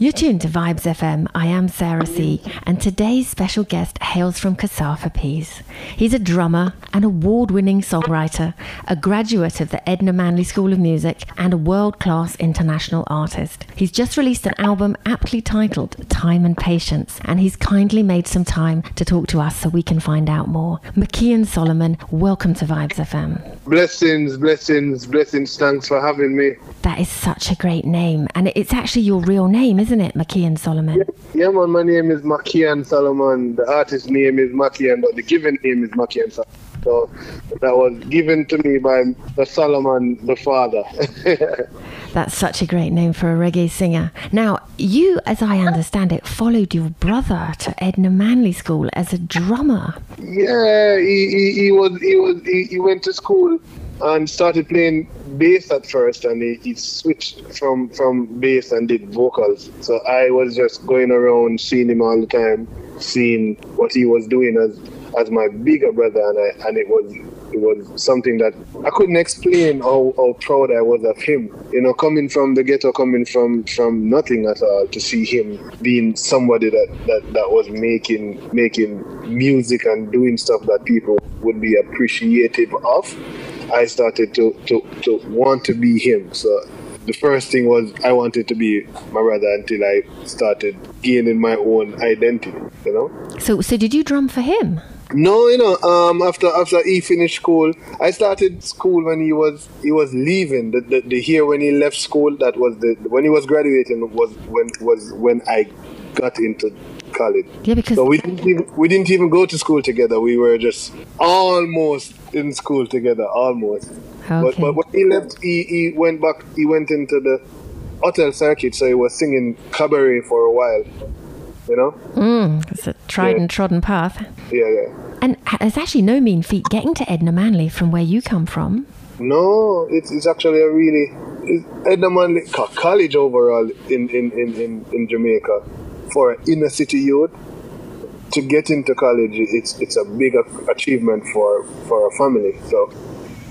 You're tuned to Vibes FM. I am Sarah C. And today's special guest hails from Peace. He's a drummer, an award winning songwriter, a graduate of the Edna Manley School of Music, and a world class international artist. He's just released an album aptly titled Time and Patience, and he's kindly made some time to talk to us so we can find out more. Mackeehan Solomon, welcome to Vibes FM. Blessings, blessings, blessings. Thanks for having me. That is such a great name, and it's actually your real name, isn't it, Mackeehan Solomon? Yeah, yeah, man, my name is Mackeehan Solomon. The artist name is Mackeehan, but the given name is Mackeehan Solomon. So that was given to me by the Solomon, the father. That's such a great name for a reggae singer. Now, you, as I understand it, followed your brother to Edna Manley School as a drummer. Yeah, he, he, he was he was he, he went to school and started playing bass at first and he, he, switched from from bass and did vocals so i was just going around seeing him all the time seeing what he was doing as as my bigger brother and I, and it was it was something that I couldn't explain how, how proud I was of him. You know, coming from the ghetto, coming from from nothing at all, to see him being somebody that, that, that was making making music and doing stuff that people would be appreciative of. I started to, to, to want to be him. So the first thing was I wanted to be my brother until I started gaining my own identity, you know? So so did you drum for him? No, you know, um, after after he finished school, I started school when he was he was leaving. The, the, the year when he left school, that was the when he was graduating was when was when I got into college. Yeah, because so we didn't even, we didn't even go to school together. We were just almost in school together, almost. Okay. But but when he left, he, he went back. He went into the hotel circuit, so he was singing cabaret for a while. You know? Mm, it's a tried yeah. and trodden path. Yeah, yeah. And it's actually no mean feat getting to Edna Manley from where you come from. No, it's, it's actually a really Edna Manley college overall in, in, in, in, in Jamaica for inner city youth to get into college. It's it's a big achievement for for a family. So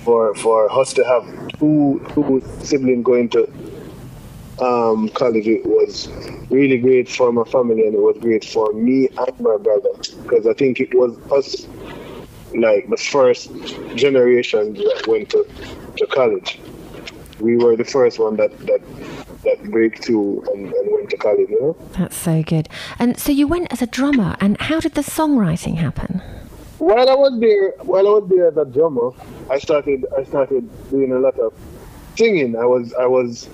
for for us to have two two siblings going to um, college, it was really great for my family and it was great for me and my brother because I think it was us, like the first generation that went to, to college. We were the first one that, that that break through and, and, went to college, you know? That's so good. And so you went as a drummer, and how did the songwriting happen? While I was there, while I was there as a drummer, I started I started doing a lot of singing. I was I was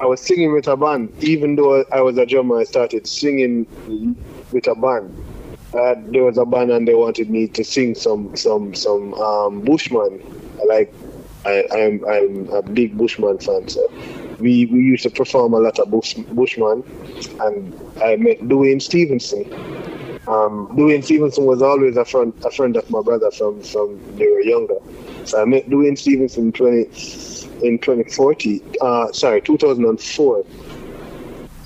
I was singing with a band. Even though I was a drummer, I started singing with a band. Uh, there was a band and they wanted me to sing some some some um, Bushman. Like I, I'm I'm a big Bushman fan, so we, we used to perform a lot of Bush, Bushman, and I met Duane Stephenson. Um, Duane Stephenson was always a friend a friend of my brother from from they were younger. So I met Duane Stephenson in 20 in 2040, uh, sorry, 2004.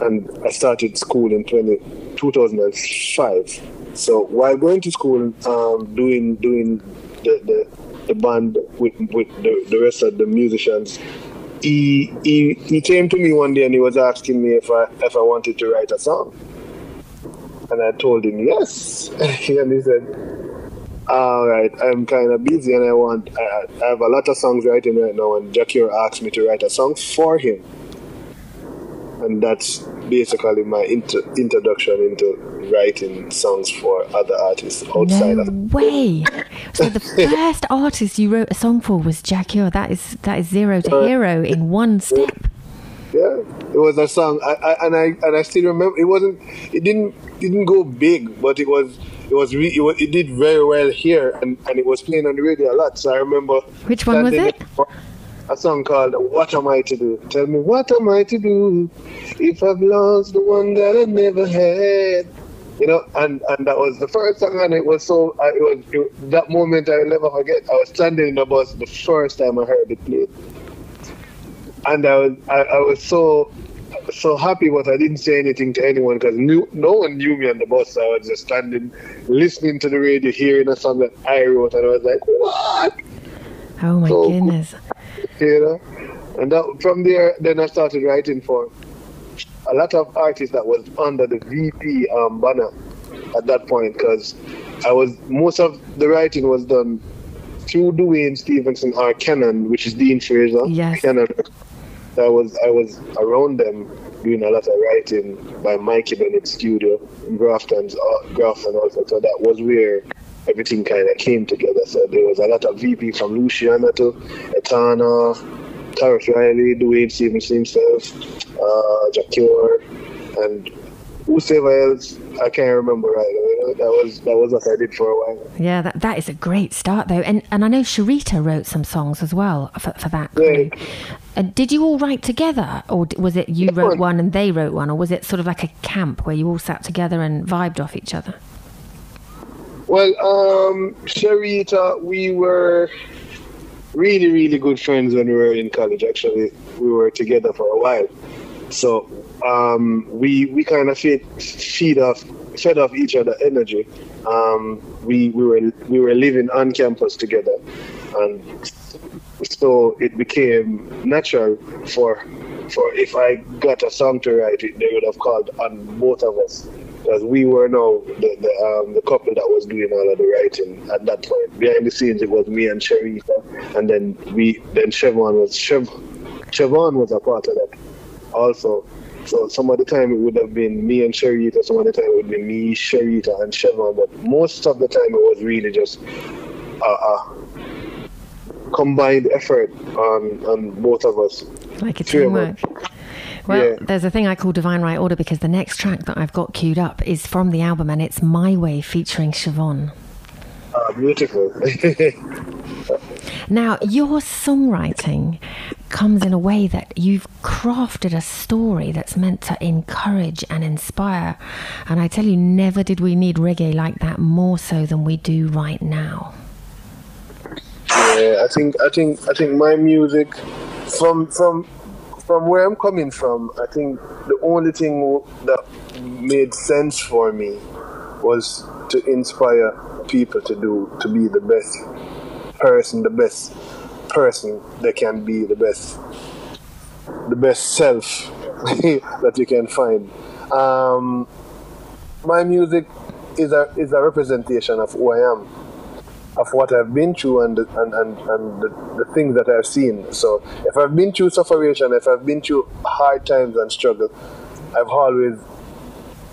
And I started school in 20, 2005. So while going to school, um, doing doing the, the, the band with, with the, the rest of the musicians, he, he he came to me one day and he was asking me if I if I wanted to write a song. And I told him yes. and he said, all right, I'm kind of busy and I want, I, I have a lot of songs writing right now, and Jackie asked me to write a song for him. And that's basically my inter- introduction into writing songs for other artists outside no of. way! So the first artist you wrote a song for was Jackie. That is that is zero to uh, hero in one step. Yeah, it was a song, I, I, and I and I still remember. It wasn't. It didn't didn't go big, but it was it was re- it, was, it did very well here, and, and it was playing on the radio a lot. So I remember. Which one was it? A song called "What Am I to Do?" Tell me what am I to do if I've lost the one that I never had? You know, and, and that was the first song, and it was so. Uh, it was it, that moment I'll never forget. I was standing in the bus the first time I heard it played, and I was I, I was so so happy, but I didn't say anything to anyone because no one knew me on the bus. So I was just standing, listening to the radio, hearing a song that I wrote, and I was like, "What?" Oh my so, goodness! You know, and that, from there, then I started writing for a lot of artists that was under the VP um, banner at that point because I was most of the writing was done through Duane Stephenson or Kenan, which is Dean Fraser. Yes. Kenan. I was I was around them doing a lot of writing by Mikey Bennett Studio in Grafton's uh, Grafton also. So that was where everything kind of came together. So there was a lot of VP from Luciano to Etana, Tarrus Riley, Duane Stephenson himself, uh, Jahcure, and whosoever else I can't remember right. That was that was what I did for a while. Yeah, that, that is a great start though, and and I know Sharita wrote some songs as well for, for that. Uh, did you all write together, or was it you Yeah. wrote one and they wrote one, or was it sort of like a camp where you all sat together and vibed off each other? Well, um, Sharita, we were really, really good friends when we were in college. Actually, we were together for a while, so um, we we kind of feed feed off fed off each other energy. Um, we we were we were living on campus together, and so it became natural for for if I got a song to write, it, they would have called on both of us because we were now the the, um, the couple that was doing all of the writing at that point. Behind the scenes, it was me and Sharita, and then we then Chevron was Chev, Chevron was a part of that also. So some of the time it would have been me and Sharita, some of the time it would be me, Sharita, and Chevron, but most of the time it was really just a, a combined effort on on both of us. Like a teamwork. Well, Yeah. there's a thing I call Divine Right Order because the next track that I've got queued up is from the album and it's My Way featuring Siobhan. Ah, beautiful. Now, your songwriting comes in a way that you've crafted a story that's meant to encourage and inspire. And I tell you, never did we need reggae like that more so than we do right now. Yeah, I think I think I think my music from from from where I'm coming from, I think the only thing that made sense for me was to inspire people to do to be the best person, the best person they can be, the best the best self that you can find. Um, my music is a is a representation of who I am of what I've been through and the, and, and, and the, the things that I've seen. So if I've been through sufferation, if I've been through hard times and struggle, I've always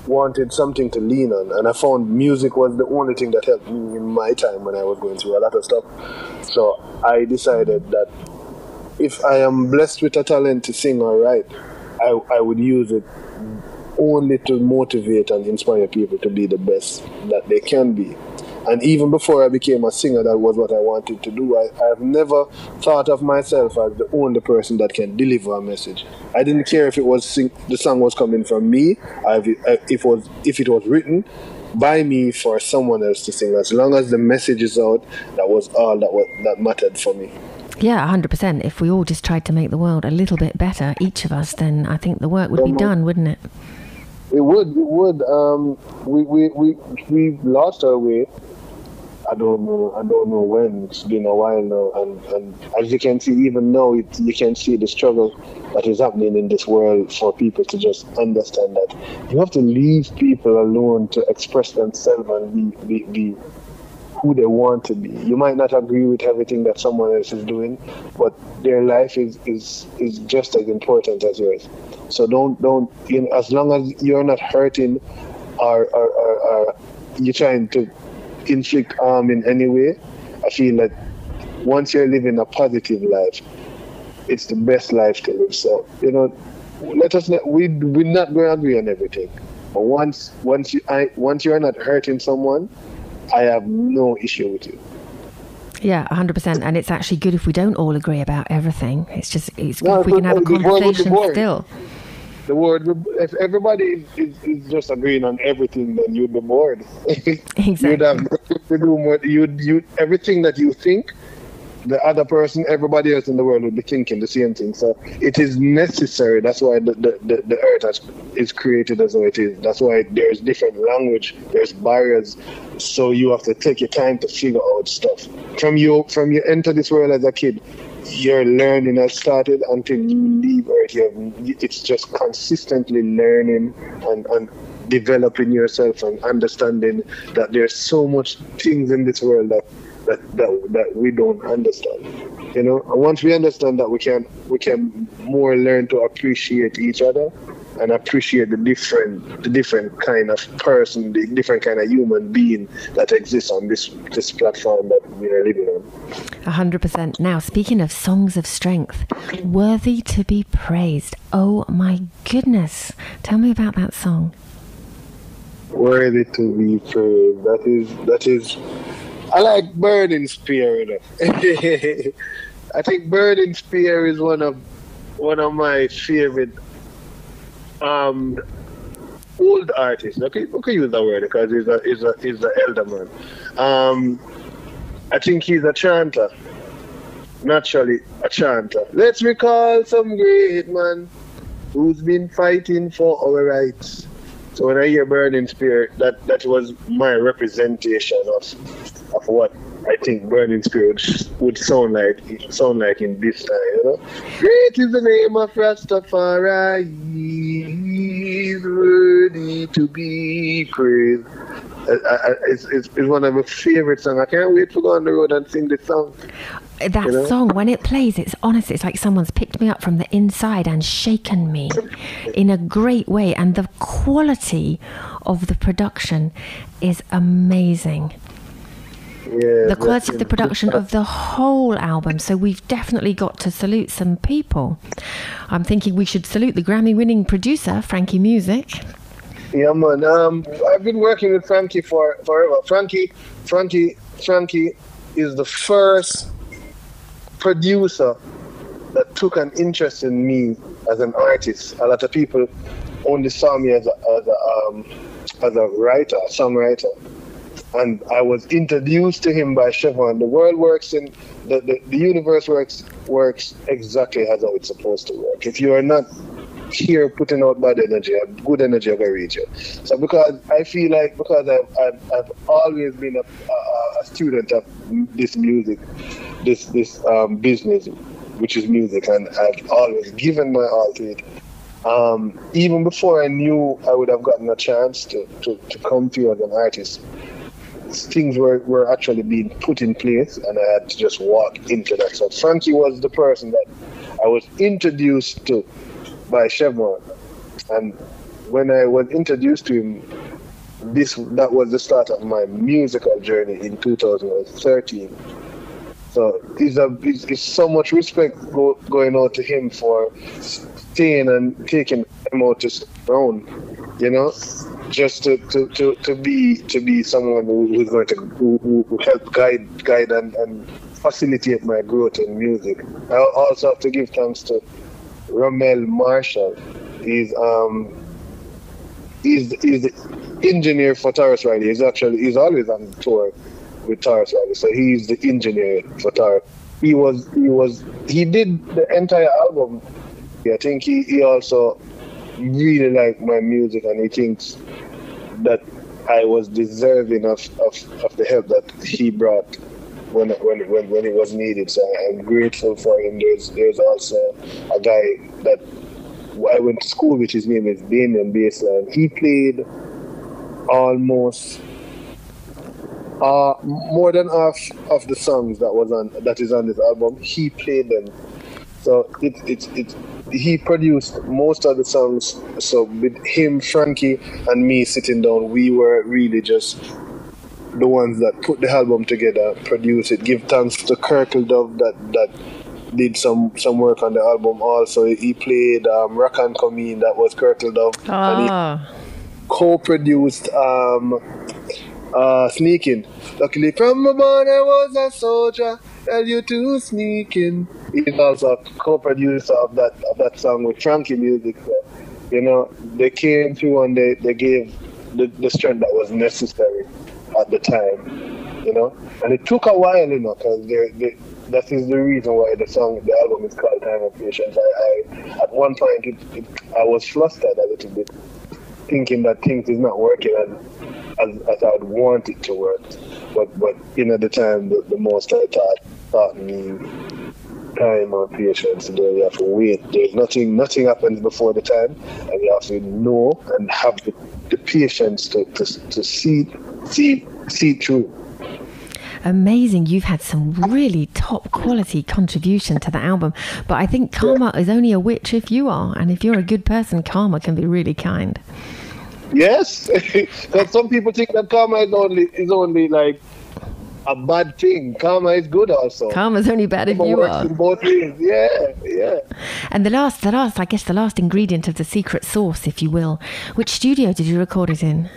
wanted something to lean on, and I found music was the only thing that helped me in my time when I was going through a lot of stuff. So I decided that if I am blessed with a talent to sing or write, I, I would use it only to motivate and inspire people to be the best that they can be. And even before I became a singer, that was what I wanted to do. I, I've never thought of myself as the only person that can deliver a message. I didn't care if it was sing, the song was coming from me, or if it, uh, was, if it was written by me for someone else to sing. As long as the message is out, that was all that was, that mattered for me. Yeah, 100%. If we all just tried to make the world a little bit better, each of us, then I think the work would be done, wouldn't it? It would, it would. Um, we we we we lost our way. I don't know. I don't know when. It's been a while now, and, and as you can see, even now, it, you can see the struggle that is happening in this world for people to just understand that you have to leave people alone to express themselves and be be, be who they want to be. You might not agree with everything that someone else is doing, but their life is is, is just as important as yours. So don't don't you know, as long as you're not hurting or or, or, or you're trying to inflict harm um, in any way, I feel that once you're living a positive life, it's the best life to live. So you know, let us not we we're not going to agree on everything, but once once you I once you're not hurting someone, I have no issue with you. Yeah, 100%. And it's actually good if we don't all agree about everything. It's just, it's good No, if we can have a conversation still. The world if everybody is, is, just agreeing on everything, then you'd be bored. exactly. You'd have to do more. You'd you everything that you think, the other person, everybody else in the world would be thinking the same thing. So it is necessary. That's why the the, the, the earth has, is created as it is. That's why there's different language. There's barriers. So you have to take your time to figure out stuff. From you from you enter this world as a kid, your learning has started until you mm. leave Earth. You it's just consistently learning and, and developing yourself and understanding that there's so much things in this world that that, that, that we don't understand. You know, and once we understand that, we can we can mm. more learn to appreciate each other and appreciate the different the different kind of person, the different kind of human being that exists on this this platform that we are living on. A hundred percent. Now, speaking of songs of strength, worthy to be praised. Oh my goodness! Tell me about that song. Worthy to be praised. That is that is I like Burning Spear. You know? I think Burning Spear is one of one of my favorite um, old artist. Okay, okay, use that word because he's a he's a he's an elder man. Um, I think he's a chanter. Naturally, a chanter. Let's recall some great man who's been fighting for our rights. So when I hear Burning Spear, that, that was my representation of of what I think Burning Spear would sound like sound like in this time, you know. Great is the name of Rastafari, he's worthy to be praised. I, I, it's, it's, it's, one of my favorite songs. I can't wait to go on the road and sing this song. That you know? song, when it plays, it's honest. It's like someone's picked me up from the inside and shaken me in a great way. And the quality of the production is amazing yeah, the quality of the production of the whole album. So we've definitely got to salute some people. I'm thinking we should salute the Grammy winning producer, Frankie Music. Yeah, man. Um, I've been working with Frankie for forever. Frankie, Frankie, Frankie is the first producer that took an interest in me as an artist. A lot of people only saw me as a, as a, um, as a writer, songwriter and I was introduced to him by Chevron. The world works in the, the, the universe works works exactly as how it's supposed to work. If you are not here putting out bad energy, good energy will reach you. So because I feel like because I've, I've, I've always been a, a, student of this music, this this um, business, which is music, and I've always given my all to it. Um, even before I knew I would have gotten a chance to, to, to come to you as an artist, things were, were actually being put in place and I had to just walk into that. So Frankie was the person that I was introduced to by Chevron. And when I was introduced to him, this that was the start of my musical journey in 2013. So it's, a, it's, so much respect go, going out to him for staying and taking him out to ground, you know just to, to, to, to be to be someone who's going to who, who help guide guide and, and facilitate my growth in music. I also have to give thanks to Romel Marshall. He's um he's he's the engineer for Tarrus Riley. He's actually he's always on tour with Tarrus Riley, so he's the engineer for Tarrus. He was he was he did the entire album. I think he, he also really like my music and he thinks that I was deserving of, of, of the help that he brought when when when, when it was needed. So I'm grateful for him. There's there's also a guy that I went to school with. His name is Damien Baseline. He played almost uh, more than half of the songs that was on that is on this album. He played them. So it, it, it, he produced most of the songs. So with him, Frankie, and me sitting down, we were really just the ones that put the album together, produce it. Give thanks to Kirkle Dove that that did some some work on the album. Also, he played um, Rock and Come In, that was Kirkle Dove, ah. and he ah. co-produced um, uh, Sneaking. Luckily, from my born I was a soldier. Tell you to sneaking. He's also a co-producer of that of that song with Frankie Music. So, you know, they came through and they, they gave the, the strength that was necessary at the time. You know, and it took a while, you know, because they, they that is the reason why the song, the album is called Time of Patience. I, I at one point, it, it, I was flustered a little bit, thinking that things is not working as, as, as I'd want it to work. But but you know, the time, the, the most I thought me time or patience there. You have to wait. There's nothing nothing happens before the time and you have to know and have the, the patience to, to, to see see see through. Amazing. You've had some really top quality contribution to the album. But I think karma is only a witch if you are. And if you're a good person, karma can be really kind. Yes. Because some people think that karma is only is only like a bad thing. Karma is good also. Karma's only bad if you are. both ways. Yeah, yeah. And the last, the last, I guess, the last ingredient of the secret sauce, if you will. Which studio did you record it in?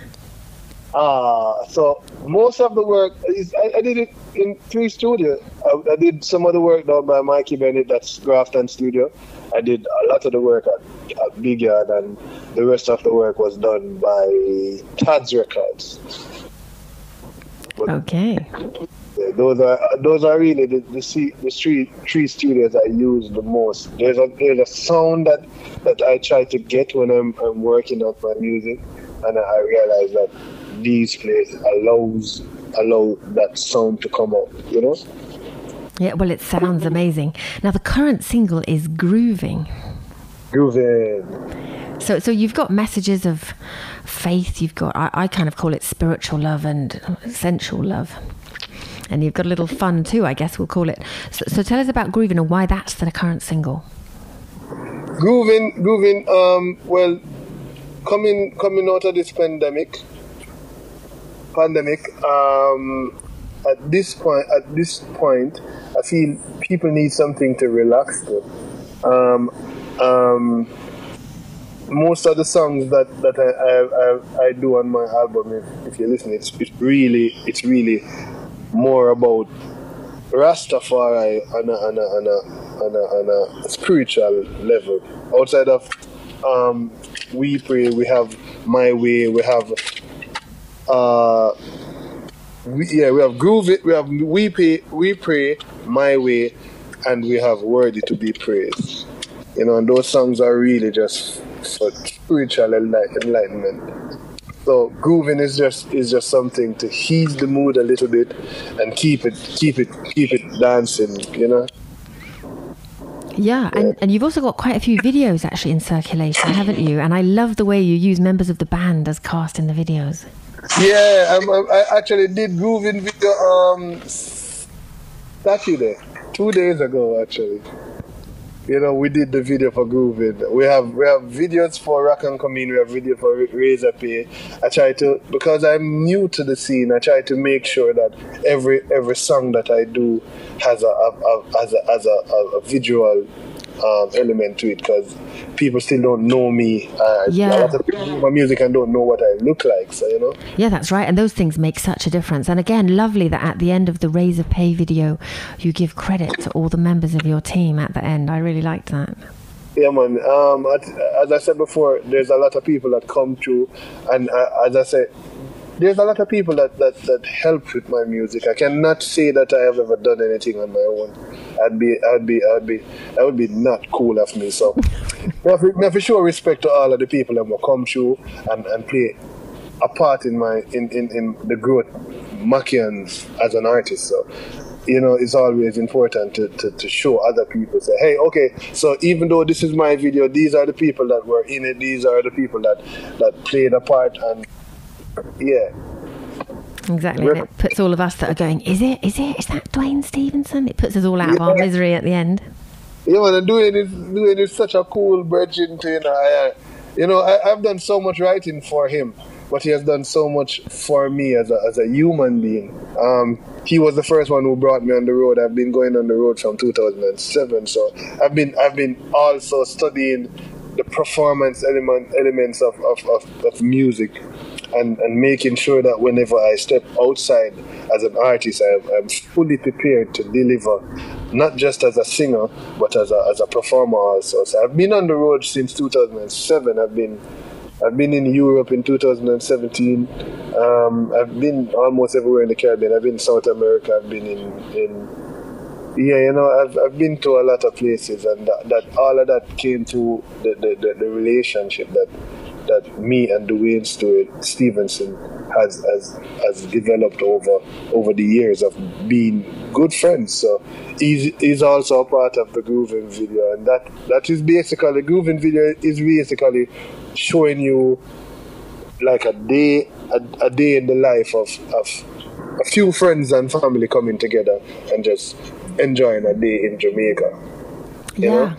Uh, so most of the work is I, I did it in three studios. I, I, did some of the work done by Mikey Bennett, that's Grafton Studio. I did a lot of the work at, at Big Yard, and the rest of the work was done by Tad's Records. Okay. Those are those are really the the, the three three studios I use the most. There's a there's a sound that that I try to get when I'm I'm working on my music, and I realize that these places allows allow that sound to come out. You know. Yeah, well, it sounds amazing. Now, the current single is Grooving. Grooving. So, so you've got messages of faith. You've got, I, I kind of call it spiritual love and sensual love. And you've got a little fun too, I guess we'll call it. So, so tell us about Grooving and why that's the current single. Grooving, grooving. Um, well, coming coming out of this pandemic, pandemic. Um, at this point, at this point, I feel people need something to relax to. Um, um, most of the songs that that I, I, I, I do on my album, if, if you listen, it's, it's really it's really more about Rastafari on a, on a, on a, on a, on a spiritual level. Outside of um, We Pray, we have My Way, we have uh, we, yeah, we have groove it, we have we pray, we pray my way, and we have worthy to be praised. You know, and those songs are really just for spiritual enlightenment. So grooving is just is just something to ease the mood a little bit and keep it keep it keep it dancing. You know. Yeah, and, and you've also got quite a few videos actually in circulation, haven't you? And I love the way you use members of the band as cast in the videos. Yeah, I'm, I'm, i actually did grooving video um Saturday, two days ago actually. You know, we did the video for grooving. We have we have videos for Rock and Come In. We have video for Razor Pay. I try to because I'm new to the scene. I try to make sure that every every song that I do has a, a, a has a, has a, a visual um, element to it because people still don't know me. Uh, yeah. A lot of people know my music and don't know what I look like. So you know. Yeah, that's right. And those things make such a difference. And again, lovely that at the end of the Razor Pay video, you give credit to all the members of your team at the end. I really liked that. Yeah, man. Um, as I said before, there's a lot of people that come through, and uh, as I said, there's a lot of people that, that, that help with my music. I cannot say that I have ever done anything on my own. I'd be, I'd be, I'd be, that would be not cool of me. So, I have to show respect to all of the people that will come through and, and play a part in my in, in, in the growth Mackeehans as an artist. So, you know, it's always important to, to, to show other people, say, hey, okay, so even though this is my video, these are the people that were in it, these are the people that, that played a part and yeah. Exactly. And it puts all of us that are going, is it? Is it? Is that Duane Stephenson? It puts us all out yeah. of our misery at the end. Yeah, man, doing it, doing it such a cool bridge to, you know, I, you know, I, have done so much writing for him, but he has done so much for me as a, as a human being. Um, he was the first one who brought me on the road. I've been going on the road from 2007, so I've been, I've been also studying the performance element, elements of, of, of, of music and, and making sure that whenever I step outside as an artist, I, am fully prepared to deliver, not just as a singer, but as a, as a performer also. So I've been on the road since 2007. I've been I've been in Europe in 2017. Um, I've been almost everywhere in the Caribbean. I've been in South America. I've been in, in yeah, you know, I've, I've been to a lot of places, and that, that all of that came to the, the, the, the relationship that that me and Dwayne Stewart Stevenson has has has developed over over the years of being good friends. So he's, he's also a part of the grooving video, and that that is basically grooving video is basically showing you like a day a, a day in the life of of a few friends and family coming together and just enjoying a day in Jamaica. Yeah. Know?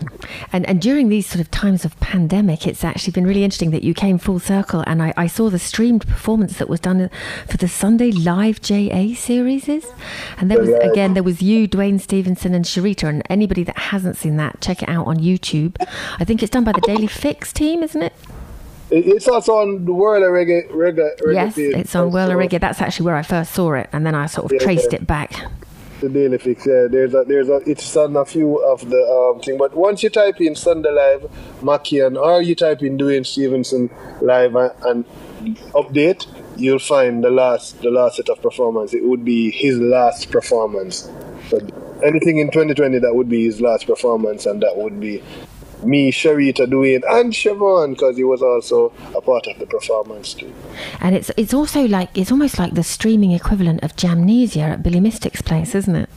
And and during these sort of times of pandemic, it's actually been really interesting that you came full circle. And I, I saw the streamed performance that was done for the Sunday Live JA series. And there was, yeah. again, there was you, Duane Stephenson, and Sharita. And anybody that hasn't seen that, check it out on YouTube. I think it's done by the Daily Fix team, isn't it? It's also on the World of Reggae. reggae, reggae yes, it's on World of Reggae. That's actually where I first saw it, and then I sort of yeah, traced it back the daily fix. Yeah, there's a there's a it's on a few of the um thing. But once you type in Sunday Live Mackeehan or you type in Duane Stephenson live and, and update, you'll find the last the last set of performance. It would be his last performance. So anything in 2020 that would be his last performance, and that would be me, Sharita Duane, and Siobhan, because he was also a part of the performance too. And it's it's also like it's almost like the streaming equivalent of Jamnesia at Billy Mystic's place, isn't it?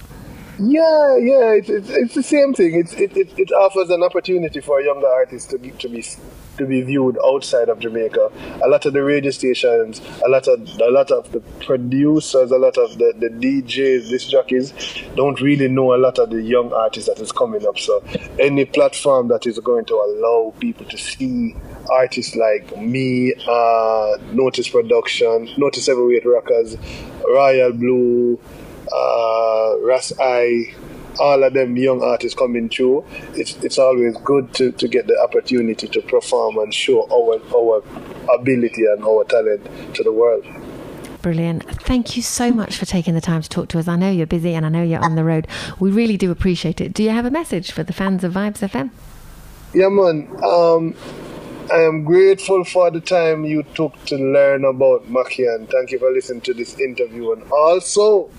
Yeah, yeah, it's, it's, it's the same thing. It's, it, it, it offers an opportunity for younger artists to be, to be to be viewed outside of Jamaica. A lot of the radio stations, a lot of a lot of the producers, a lot of the, the DJs, disc jockeys don't really know a lot of the young artists that is coming up. So any platform that is going to allow people to see artists like me, uh, Notice Production, Notice Everywhere Rockers, Royal Blue, uh, Ras I, all of them young artists coming through, it's, it's always good to, to get the opportunity to perform and show our, our ability and our talent to the world. Brilliant. Thank you so much for taking the time to talk to us. I know you're busy and I know you're on the road. We really do appreciate it. Do you have a message for the fans of Vibes FM? Yeah, man. Um, I am grateful for the time you took to learn about Mackeehan. Thank you for listening to this interview. And also,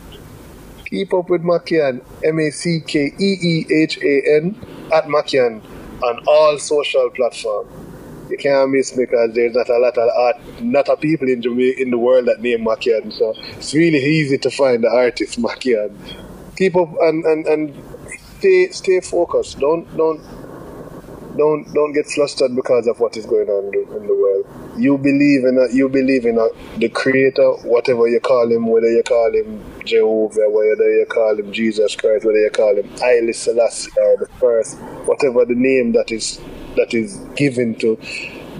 Keep up with Mackeehan, M A C K E E H A N, at Mackeehan on all social platforms. You can't miss because there's not a lot of art, not a people in Jamaica, in the world that name Mackeehan. So it's really easy to find the artist Mackeehan. Keep up and, and, and stay stay focused. Don't don't don't don't get flustered because of what is going on in the world. You believe in a, you believe in a, the Creator, whatever you call him, whether you call him Jehovah, whether you call him Jesus Christ, whether you call him Haile Selassie or the first, whatever the name that is that is given to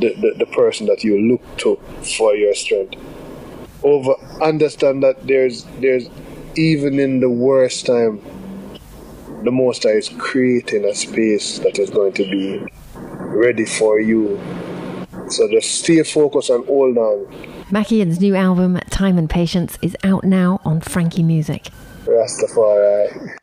the, the, the person that you look to for your strength. Over understand that there's there's even in the worst time the Most High is creating a space that is going to be ready for you. So just stay focused and hold on. Mackeehan's new album, Time and Patience, is out now on Frankie Music. Rastafari.